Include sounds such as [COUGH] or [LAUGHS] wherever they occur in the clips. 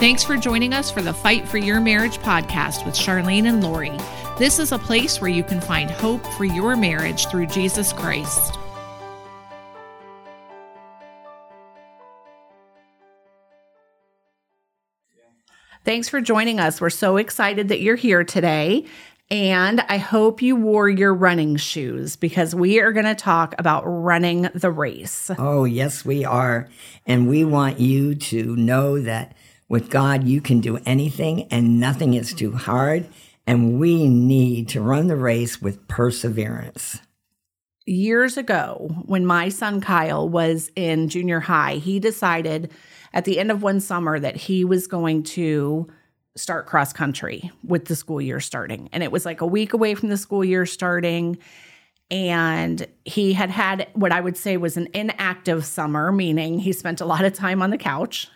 Thanks for joining us for the Fight for Your Marriage podcast with Charlyne and Lori. This is a place where you can find hope for your marriage through Jesus Christ. Thanks for joining us. We're so excited that you're here today. And I hope you wore your running shoes because we are going to talk about running the race. Oh, yes, we are. And we want you to know that with God, you can do anything and nothing is too hard. And we need to run the race with perseverance. Years ago, when my son Kyle was in junior high, he decided at the end of one summer that he was going to start cross country with the school year starting. And it was like a week away from the school year starting. And he had had what I would say was an inactive summer, meaning he spent a lot of time on the couch.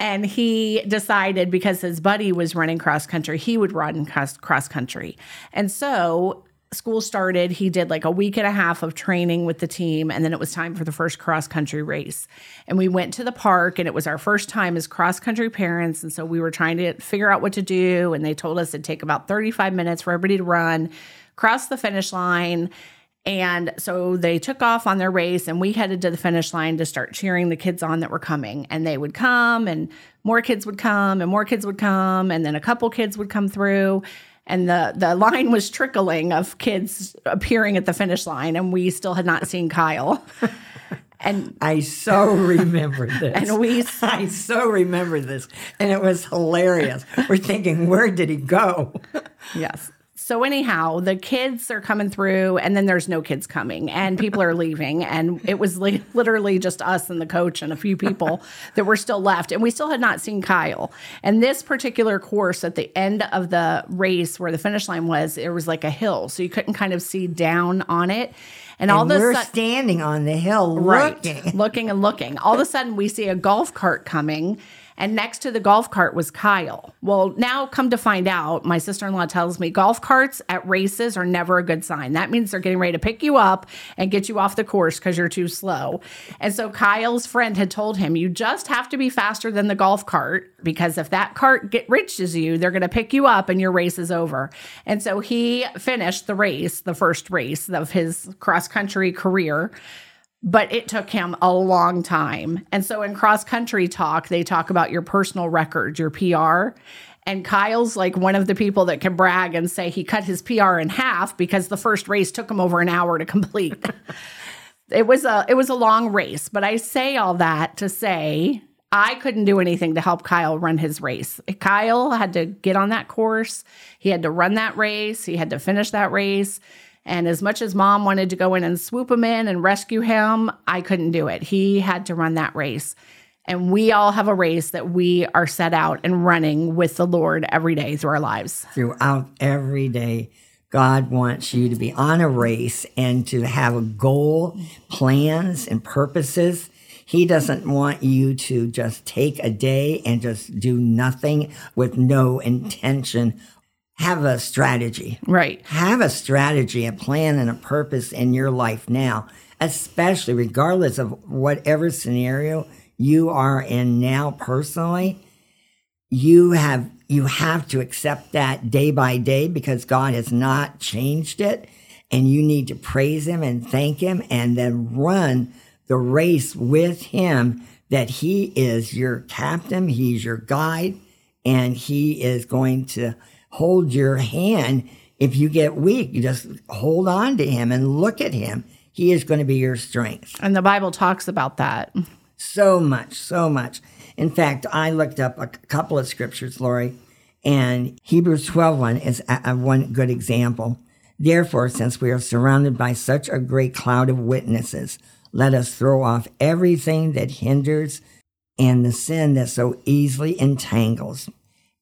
And he decided because his buddy was running cross country, he would run cross country. And so school started, he did like a week and a half of training with the team, and then it was time for the first cross country race. And we went to the park, and it was our first time as cross country parents. And so we were trying to figure out what to do. And they told us it'd take about 35 minutes for everybody to run, cross the finish line. And so they took off on their race, and we headed to the finish line to start cheering the kids on that were coming. And they would come, and more kids would come, and more kids would come, and then a couple kids would come through and the the line was trickling of kids appearing at the finish line and we still had not seen Kyle. [LAUGHS] And I so remember [LAUGHS] this. And we [LAUGHS] I so remember this. And it was hilarious. We're thinking, where did he go? Yes. So anyhow, the kids are coming through, and then there's no kids coming, and people are leaving, and it was li- literally just us and the coach and a few people [LAUGHS] that were still left, and we still had not seen Kyle. And this particular course at the end of the race, where the finish line was, it was like a hill, so you couldn't kind of see down on it. And, and all we're su- standing on the hill, looking, right, looking and looking. All of a sudden, we see a golf cart coming and next to the golf cart was Kyle. Well, now come to find out, my sister in law tells me golf carts at races are never a good sign. That means they're getting ready to pick you up and get you off the course because you're too slow. And so Kyle's friend had told him, You just have to be faster than the golf cart because if that cart get reaches you, they're going to pick you up and your race is over. And so he finished the race, the first race of his cross country career but it took him a long time. And so in cross country talk, they talk about your personal record, your PR. And Kyle's like one of the people that can brag and say he cut his PR in half because the first race took him over an hour to complete. [LAUGHS] it was a it was a long race, but I say all that to say I couldn't do anything to help Kyle run his race. Kyle had to get on that course. He had to run that race. He had to finish that race. And as much as mom wanted to go in and swoop him in and rescue him, I couldn't do it. He had to run that race. And we all have a race that we are set out and running with the Lord every day through our lives. Throughout every day, God wants you to be on a race and to have a goal, plans, and purposes. He doesn't want you to just take a day and just do nothing with no intention have a strategy. Right. Have a strategy, a plan, and a purpose in your life now, especially regardless of whatever scenario you are in now personally. You have you have to accept that day by day because God has not changed it. And you need to praise him and thank him and then run the race with him that he is your captain, he's your guide, and he is going to hold your hand. If you get weak, you just hold on to him and look at him. He is going to be your strength. And the Bible talks about that. So much, so much. In fact, I looked up a couple of scriptures, Lori, and Hebrews 12 1 is a, a one good example. Therefore, since we are surrounded by such a great cloud of witnesses, let us throw off everything that hinders and the sin that so easily entangles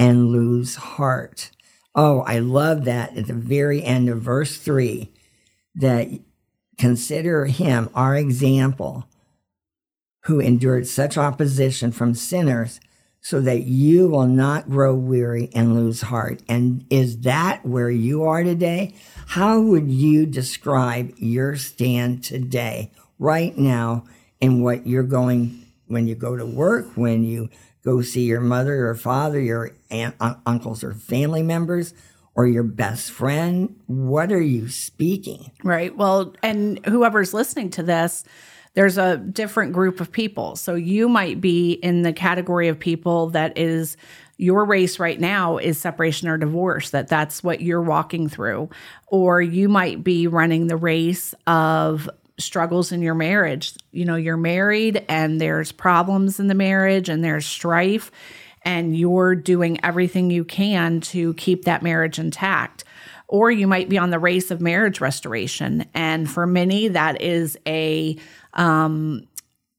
and lose heart. Oh, I love that at the very end of verse 3 that consider him our example who endured such opposition from sinners so that you will not grow weary and lose heart. And is that where you are today? How would you describe your stand today, right now, in what you're going when you go to work, when you go see your mother or father, your aunt, uh, uncles or family members? or your best friend? What are you speaking? Right. Well, and whoever's listening to this, there's a different group of people. So you might be in the category of people that is your race right now is separation or divorce that that's what you're walking through or you might be running the race of struggles in your marriage you know you're married and there's problems in the marriage and there's strife and you're doing everything you can to keep that marriage intact or you might be on the race of marriage restoration and for many that is a um,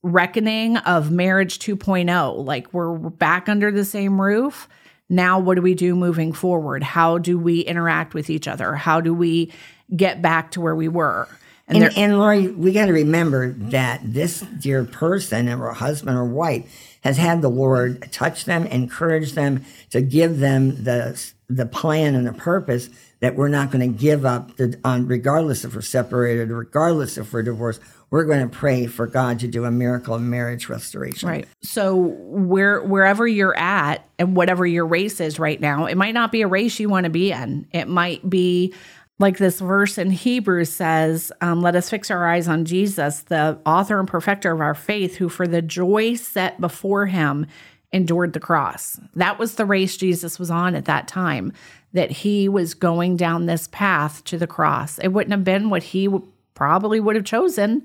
reckoning of marriage 2.0. Like we're back under the same roof. Now, what do we do moving forward? How do we interact with each other? How do we get back to where we were? And, and, and Lori, we got to remember that this dear person, or husband or wife, has had the Lord touch them, encourage them, to give them the the plan and the purpose that we're not going to give up the, on regardless if we're separated, regardless if we're divorced we're going to pray for God to do a miracle of marriage restoration. Right. So where wherever you're at and whatever your race is right now, it might not be a race you want to be in. It might be like this verse in Hebrews says, um, let us fix our eyes on Jesus, the author and perfecter of our faith, who for the joy set before him endured the cross. That was the race Jesus was on at that time, that he was going down this path to the cross. It wouldn't have been what he probably would have chosen,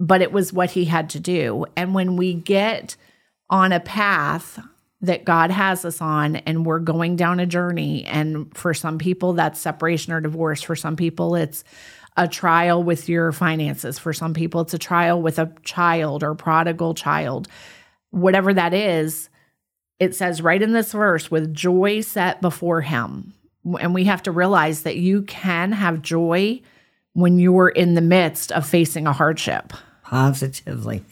but it was what he had to do. And when we get on a path that God has us on and we're going down a journey, and for some people, that's separation or divorce. For some people, it's a trial with your finances. For some people, it's a trial with a child or prodigal child. Whatever that is, it says right in this verse, with joy set before him. And we have to realize that you can have joy when you're in the midst of facing a hardship. Positively.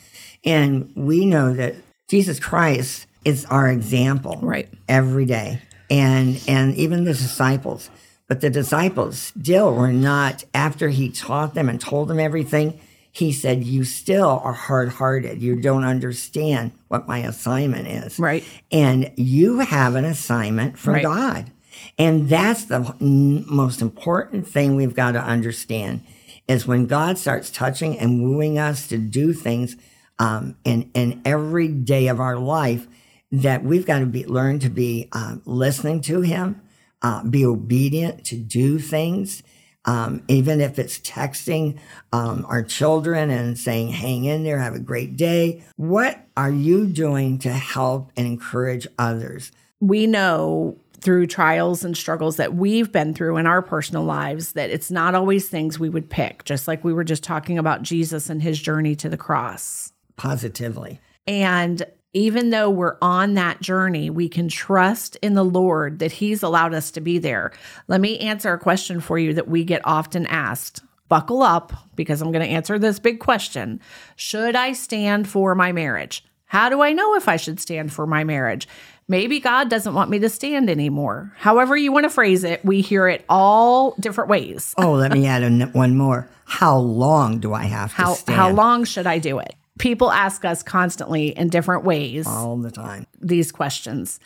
And we know that Jesus Christ is our example right every day. And and even the disciples. But the disciples still were not after he taught them and told them everything, he said, You still are hard hearted. You don't understand what my assignment is. Right. And you have an assignment from right. God. And that's the most important thing we've got to understand is when God starts touching and wooing us to do things um, in, in every day of our life, that we've got to be learn to be uh, listening to Him, uh, be obedient to do things, um, even if it's texting um, our children and saying, "Hang in there, have a great day." What are you doing to help and encourage others? We know through trials and struggles that we've been through in our personal lives that it's not always things we would pick, just like we were just talking about Jesus and his journey to the cross. Positively. And even though we're on that journey, we can trust in the Lord that He's allowed us to be there. Let me answer a question for you that we get often asked. Buckle up because I'm going to answer this big question Should I stand for my marriage? How do I know if I should stand for my marriage? Maybe God doesn't want me to stand anymore. However, you want to phrase it, we hear it all different ways. oh, let me add one more. How long do I have how, to stand? How long should I do it? People ask us constantly in different ways. All the time. These questions.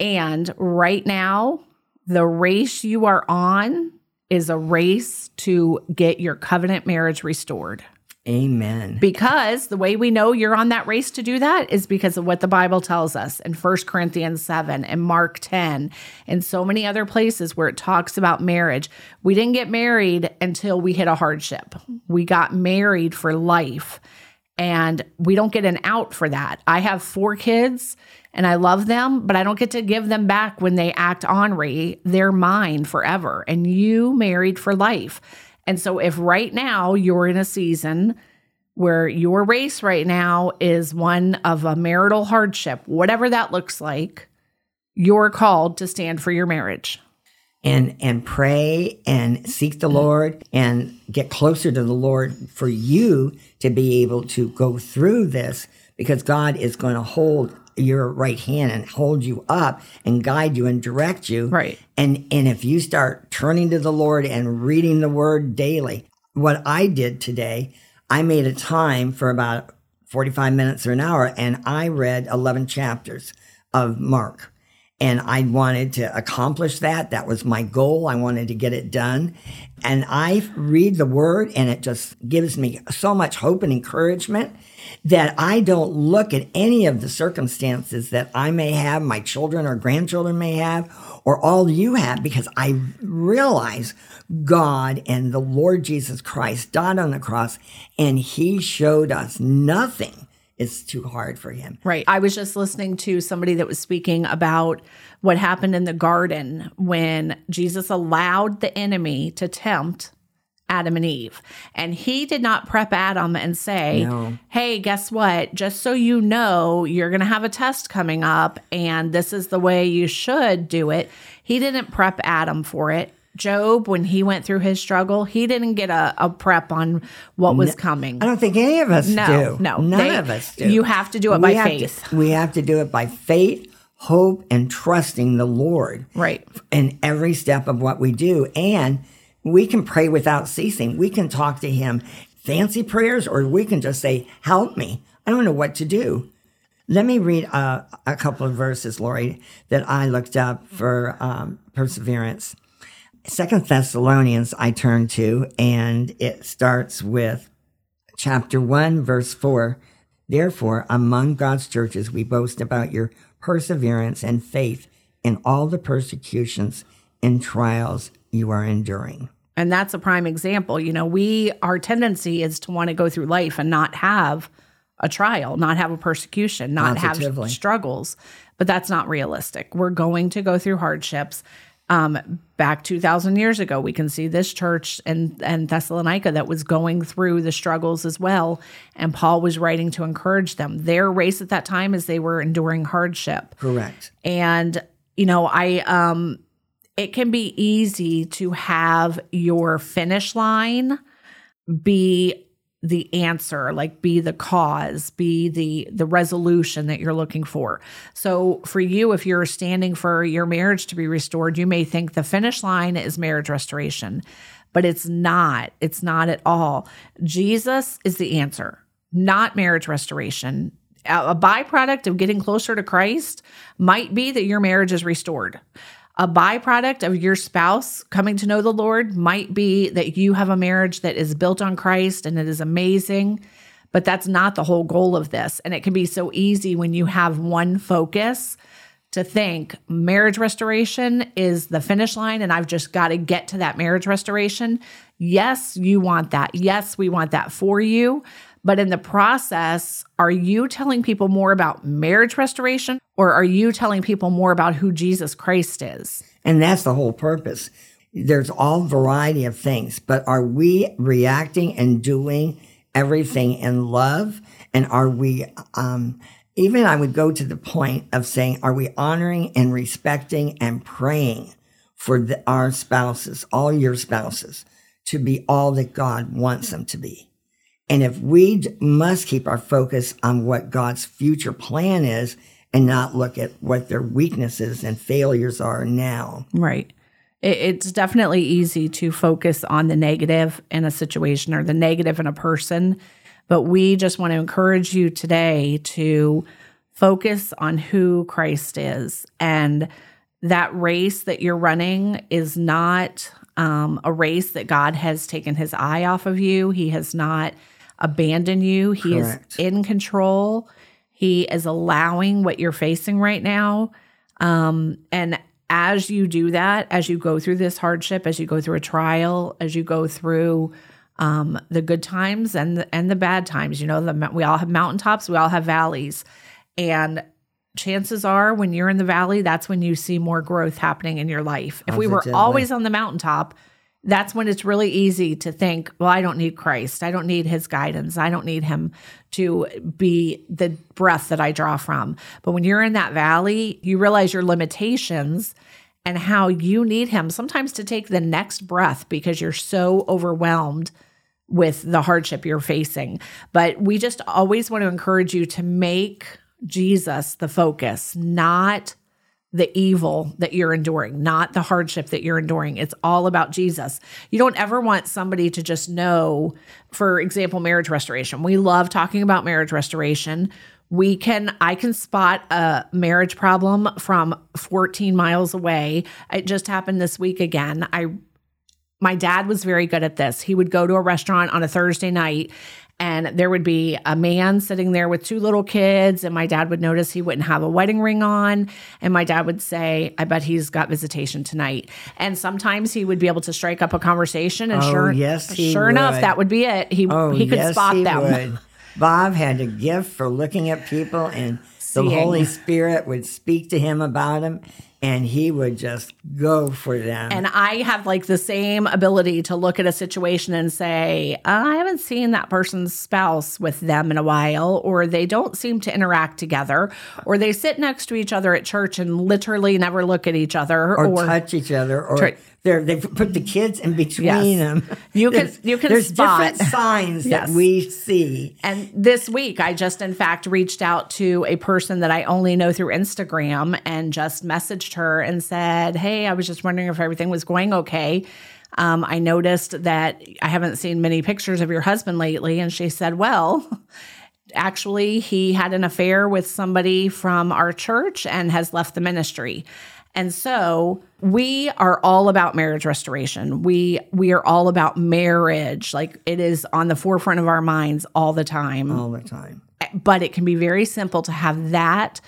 And right now, the race you are on is a race to get your covenant marriage restored. Amen. Because the way we know you're on that race to do that is because of what the Bible tells us in 1 Corinthians 7 and Mark 10 and so many other places where it talks about marriage. We didn't get married until we hit a hardship. We got married for life and we don't get an out for that. I have four kids and I love them, but I don't get to give them back when they act ornery. They're mine forever. And you married for life. And so, if right now you're in a season where your race right now is one of a marital hardship, whatever that looks like, you're called to stand for your marriage. And and pray and seek the Lord and get closer to the Lord for you to be able to go through this because God is going to hold your right hand and hold you up and guide you and direct you. Right. And and if you start turning to the Lord and reading the word daily, what I did today, I made a time for about 45 minutes or an hour and I read 11 chapters of Mark and I wanted to accomplish that. That was my goal. I wanted to get it done. And I read the word and it just gives me so much hope and encouragement that I don't look at any of the circumstances that I may have, my children or grandchildren may have, or all you have, because I realize God and the Lord Jesus Christ died on the cross and he showed us nothing is too hard for him. Right. I was just listening to somebody that was speaking about what happened in the garden when Jesus allowed the enemy to tempt Adam and Eve. And he did not prep Adam and say, No. Hey, guess what? Just so you know, you're going to have a test coming up, and this is the way you should do it. He didn't prep Adam for it. Job, when he went through his struggle, he didn't get a, a prep on what was coming. I don't think any of us No, do. no. None They- of us do. you have to do it We by faith. To, we have to do it by faith, hope, and trusting the Lord Right. in every step of what we do. And we can pray without ceasing. We can talk to Him fancy prayers, or we can just say, Help me. I don't know what to do. Let me read uh, a couple of verses, Lori, that I looked up for um, perseverance. Second Thessalonians, I turn to, and it starts with chapter 1, verse 4. Therefore, among God's churches, we boast about your perseverance and faith in all the persecutions and trials you are enduring. And that's a prime example. You know, we, our tendency is to want to go through life and not have a trial, not have a persecution, not have struggles. But that's not realistic. We're going to go through hardships. Um, back 2,000 years ago, we can see this church and, and Thessalonica that was going through the struggles as well. And Paul was writing to encourage them. Their race at that time is they were enduring hardship Correct. and you know i um it can be easy to have your finish line be the answer like be the cause be the the resolution that you're looking for. So for you if you're standing for your marriage to be restored you may think the finish line is marriage restoration but it's not. It's not at all. Jesus is the answer not marriage restoration. A byproduct of getting closer to Christ might be that your marriage is restored. A byproduct of your spouse coming to know the Lord might be that you have a marriage that is built on Christ and it is amazing, but that's not the whole goal of this. And it can be so easy when you have one focus to think marriage restoration is the finish line and I've just got to get to that marriage restoration. Yes, you want that. Yes, we want that for you. But in the process, are you telling people more about marriage restoration or are you telling people more about who Jesus Christ is? And that's the whole purpose. There's all variety of things, but are we reacting and doing everything in love? And are we, um, even I would go to the point of saying, are we honoring and respecting and praying for the, our spouses, all your spouses, to be all that God wants them to be? And if we must keep our focus on what God's future plan is and not look at what their weaknesses and failures are now. Right. It's definitely easy to focus on the negative in a situation or the negative in a person. But we just want to encourage you today to focus on who Christ is. And that race that you're running is not um, a race that God has taken his eye off of you. He has not abandoned you. He Correct. is in control. He is allowing what you're facing right now. Um, and as you do that, as you go through this hardship, as you go through a trial, as you go through um, the good times and the, and the bad times, you know, the, we all have mountaintops, we all have valleys, and chances are when you're in the valley, that's when you see more growth happening in your life. If we were always on the mountaintop, that's when it's really easy to think, well, I don't need Christ. I don't need his guidance. I don't need him to be the breath that I draw from. But when you're in that valley, you realize your limitations and how you need him sometimes to take the next breath because you're so overwhelmed with the hardship you're facing. But we just always want to encourage you to make Jesus the focus, not the evil that you're enduring, not the hardship that you're enduring. It's all about Jesus. You don't ever want somebody to just know, for example, marriage restoration. We love talking about marriage restoration. We can, I can spot a marriage problem from 14 miles away. It just happened this week again. I my dad was very good at this. He would go to a restaurant on a Thursday night and there would be a man sitting there with two little kids and my dad would notice he wouldn't have a wedding ring on and my dad would say i bet he's got visitation tonight. And sometimes he would be able to strike up a conversation and Oh, sure yes, sure enough that would be it. He Oh, he could yes, spot he them. would. Bob had a gift for looking at people, and [LAUGHS] the Holy Spirit would speak to him about them, and he would just go for them. and I have like the same ability to look at a situation and say, I haven't seen that person's spouse with them in a while, or they don't seem to interact together, or they sit next to each other at church and literally never look at each other, or, touch each other, or Try- they're, they put the kids in between Yes. them. You can- There's- you can There's spot. different [LAUGHS] signs Yes. that we see. And this week, I just, in fact, reached out to a person that I only know through Instagram and just messaged her and said, Hey, I was just wondering if everything was going okay. Um, I noticed that I haven't seen many pictures of your husband lately. And she said, Well, [LAUGHS] actually, he had an affair with somebody from our church and has left the ministry. And so we are all about marriage restoration. We we are all about marriage. Like it is on the forefront of our minds all the time all the time. but it can be very simple to have that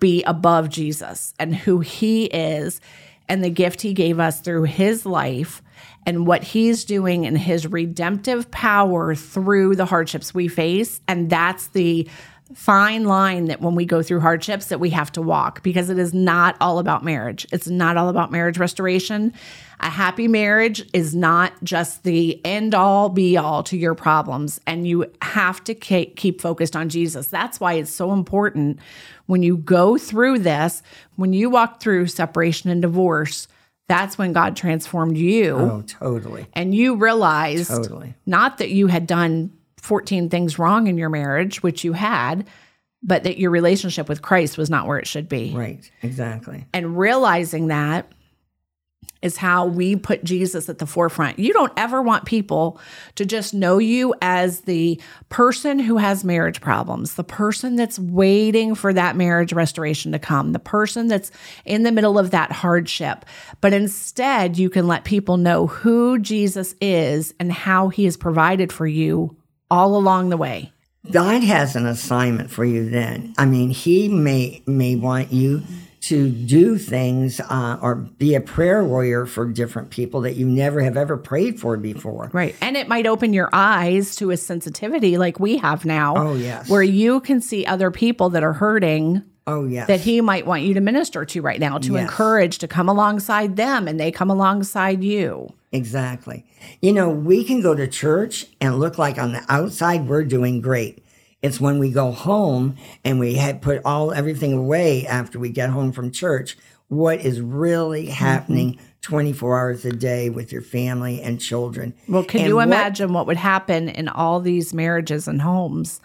be above Jesus and who he is and the gift he gave us through his life and what he's doing in his redemptive power through the hardships we face and that's the fine line that when we go through hardships that we have to walk because it is not all about marriage it's not all about marriage restoration a happy marriage is not just the end all be all to your problems and you have to keep focused on jesus that's why it's so important when you go through this when you walk through separation and divorce that's when god transformed you Oh, totally. and you realized Totally. not that you had done 14 things wrong in your marriage, which you had, but that your relationship with Christ was not where it should be. Right. Exactly. And realizing that is how we put Jesus at the forefront. You don't ever want people to just know you as the person who has marriage problems, the person that's waiting for that marriage restoration to come, the person that's in the middle of that hardship. But instead, you can let people know who Jesus is and how he has provided for you all along the way. God has an assignment for you then. I mean, He may may want you to do things uh, or be a prayer warrior for different people that you never have ever prayed for before. Right. And it might open your eyes to a sensitivity like we have now. Oh, yes. Where you can see other people that are hurting Oh, yes. that he might want you to minister to right now, to Yes. encourage, to come alongside them and they come alongside you. Exactly. You know, we can go to church and look like on the outside we're doing great. It's when we go home and we had put all everything away after we get home from church, what is really Mm-hmm. happening 24 hours a day with your family and children. Well, can And you what- imagine what would happen in all these marriages and homes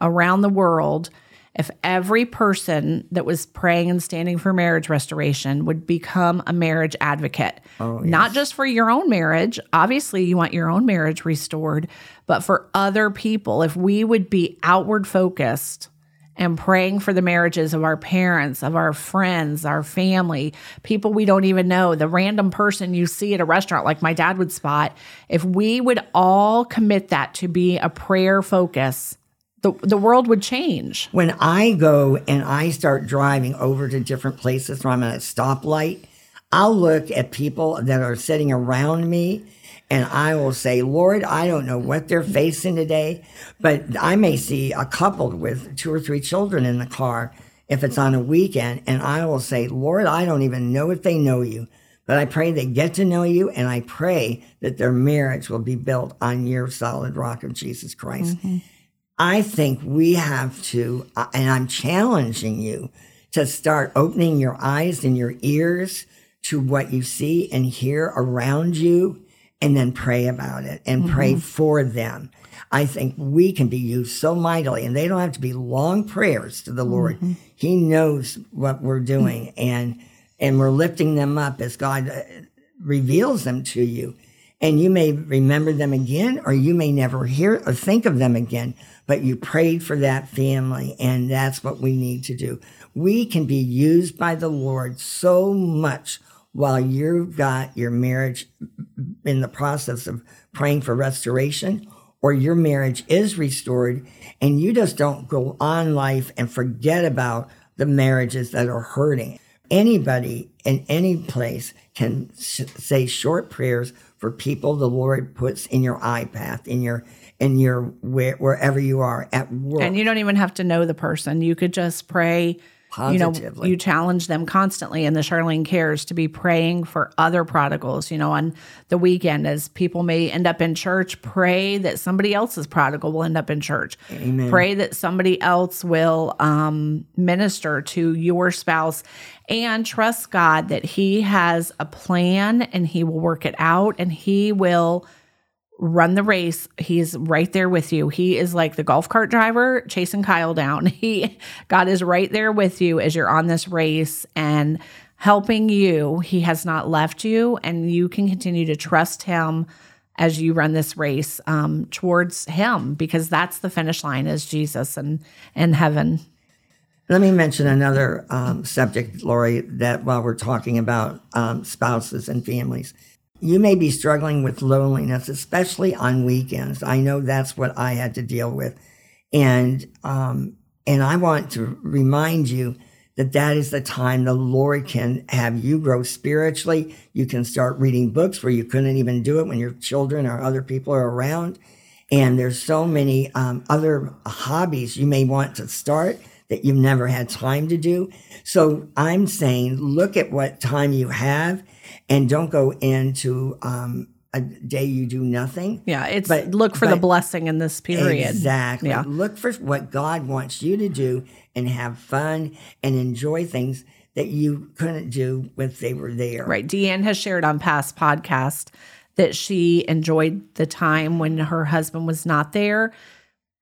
around the world if every person that was praying and standing for marriage restoration would become a marriage advocate? Oh, Not just for your own marriage. Obviously, you want your own marriage restored, but for other people. If we would be outward focused and praying for the marriages of our parents, of our friends, our family, people we don't even know, the random person you see at a restaurant, like my dad would spot, if we would all commit that to be a prayer focus, the, the world would change. when I go and I start driving over to different places where I'm at a stoplight, I'll look at people that are sitting around me and I will say, Lord, I don't know what they're facing today, but I may see a couple with two or three children in the car if it's on a weekend. And I will say, Lord, I don't even know if they know you, But I pray they get to know you, and I pray that their marriage will be built on your solid rock of Jesus Christ. Mm-hmm. I think we have to, uh, and I'm challenging you to start opening your eyes and your ears to what you see and hear around you, and then pray about it and pray for them. I think we can be used so mightily, and they don't have to be long prayers to the Lord. He knows what we're doing, and and we're lifting them up as God uh, reveals them to you. And you may remember them again, or you may never hear or think of them again, but you prayed for that family, and that's what we need to do. We can be used by the Lord so much while you've got your marriage in the process of praying for restoration, or your marriage is restored, and you just don't go on life and forget about the marriages that are hurting. Anybody in any place can sh- say short prayers for people the Lord puts in your eye path, in your in your where, wherever you are at work. And you don't even have to know the person. You could just pray. You know, Positively. you challenge them constantly in the Charlyne Cares to be praying for other prodigals. You know, on the weekend, as people may end up in church, pray that somebody else's prodigal will end up in church. Amen. Pray that somebody else will um, minister to your spouse and trust God that He has a plan and He will work it out and He will run the race. He's right there with you. He is like the golf cart driver chasing Kyle down. [LAUGHS] He God is right there with you as you're on this race and helping you. He has not left you and you can continue to trust him as you run this race um, towards him because that's the finish line is Jesus and and heaven. Let me mention another um, subject, Lori, that while we're talking about um, spouses and families, you may be struggling with loneliness, especially on weekends. I know that's what I had to deal with, and um, and I want to remind you that that is the time the Lord can have you grow spiritually. You can start reading books where you couldn't even do it when your children or other people are around. And there's so many um, other hobbies you may want to start that you've never had time to do. So I'm saying, look at what time you have and don't go into um, a day you do nothing. Yeah, it's But- look for the blessing in this period. Exactly. Yeah. Look for what God wants you to do and have fun and enjoy things that you couldn't do if they were there. Right. Deanne has shared on past podcasts that she enjoyed the time when her husband was not there,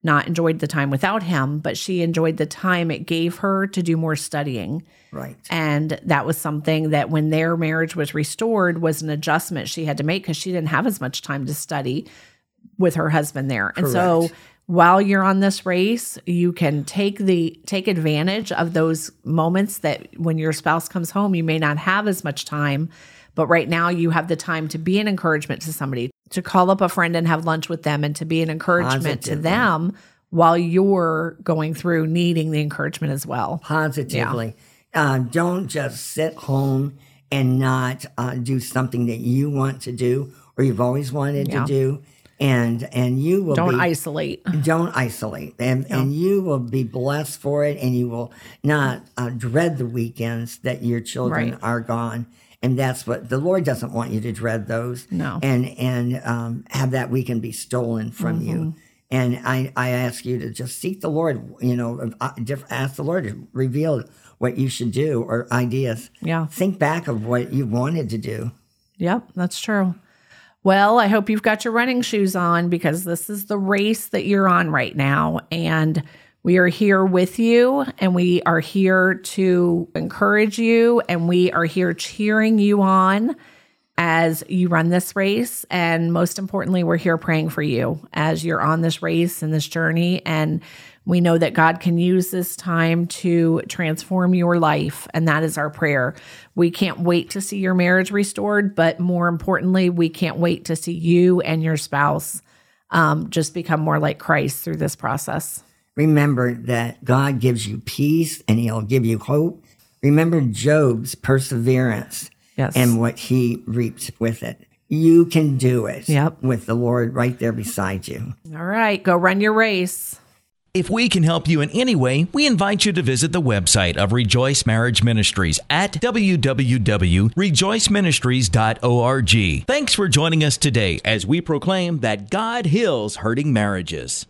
not enjoyed the time without him, but she enjoyed the time it gave her to do more studying. Right. And that was something that when their marriage was restored was an adjustment she had to make because she didn't have as much time to study with her husband there. And so while you're on this race, you can take the take advantage of those moments that when your spouse comes home, you may not have as much time, but right now you have the time to be an encouragement to somebody, to call up a friend and have lunch with them and to be an encouragement to them while you're going through needing the encouragement as well. Positively. Uh, don't just sit home and not uh, do something that you want to do or you've always wanted Yeah. to do. And and you will Don't be isolate. [SIGHS] don't isolate and, and you will be blessed for it and you will not uh, dread the weekends that your children Right. are gone and that's what the lord doesn't want you to dread those No. and and um, have that weekend be stolen from you Mm-hmm. and I, I ask you to just seek the lord you know uh, ask the lord to reveal what you should do or ideas Yeah. think back of what you wanted to do Yep, that's true. Well, I hope you've got your running shoes on because this is the race that you're on right now. And we are here with you and we are here to encourage you and we are here cheering you on as you run this race. And most importantly, we're here praying for you as you're on this race and this journey. And we know that God can use this time to transform your life. And that is our prayer. We can't wait to see your marriage restored, but more importantly, we can't wait to see you and your spouse um, just become more like Christ through this process. Remember that God gives you peace and he'll give you hope. Remember Job's perseverance Yes. and what he reaped with it. You can do it Yep. with the Lord right there beside you. All right, go run your race. If we can help you in any way, we invite you to visit the website of Rejoice Marriage Ministries at www.rejoiceministries.org. Thanks for joining us today as we proclaim that God heals hurting marriages.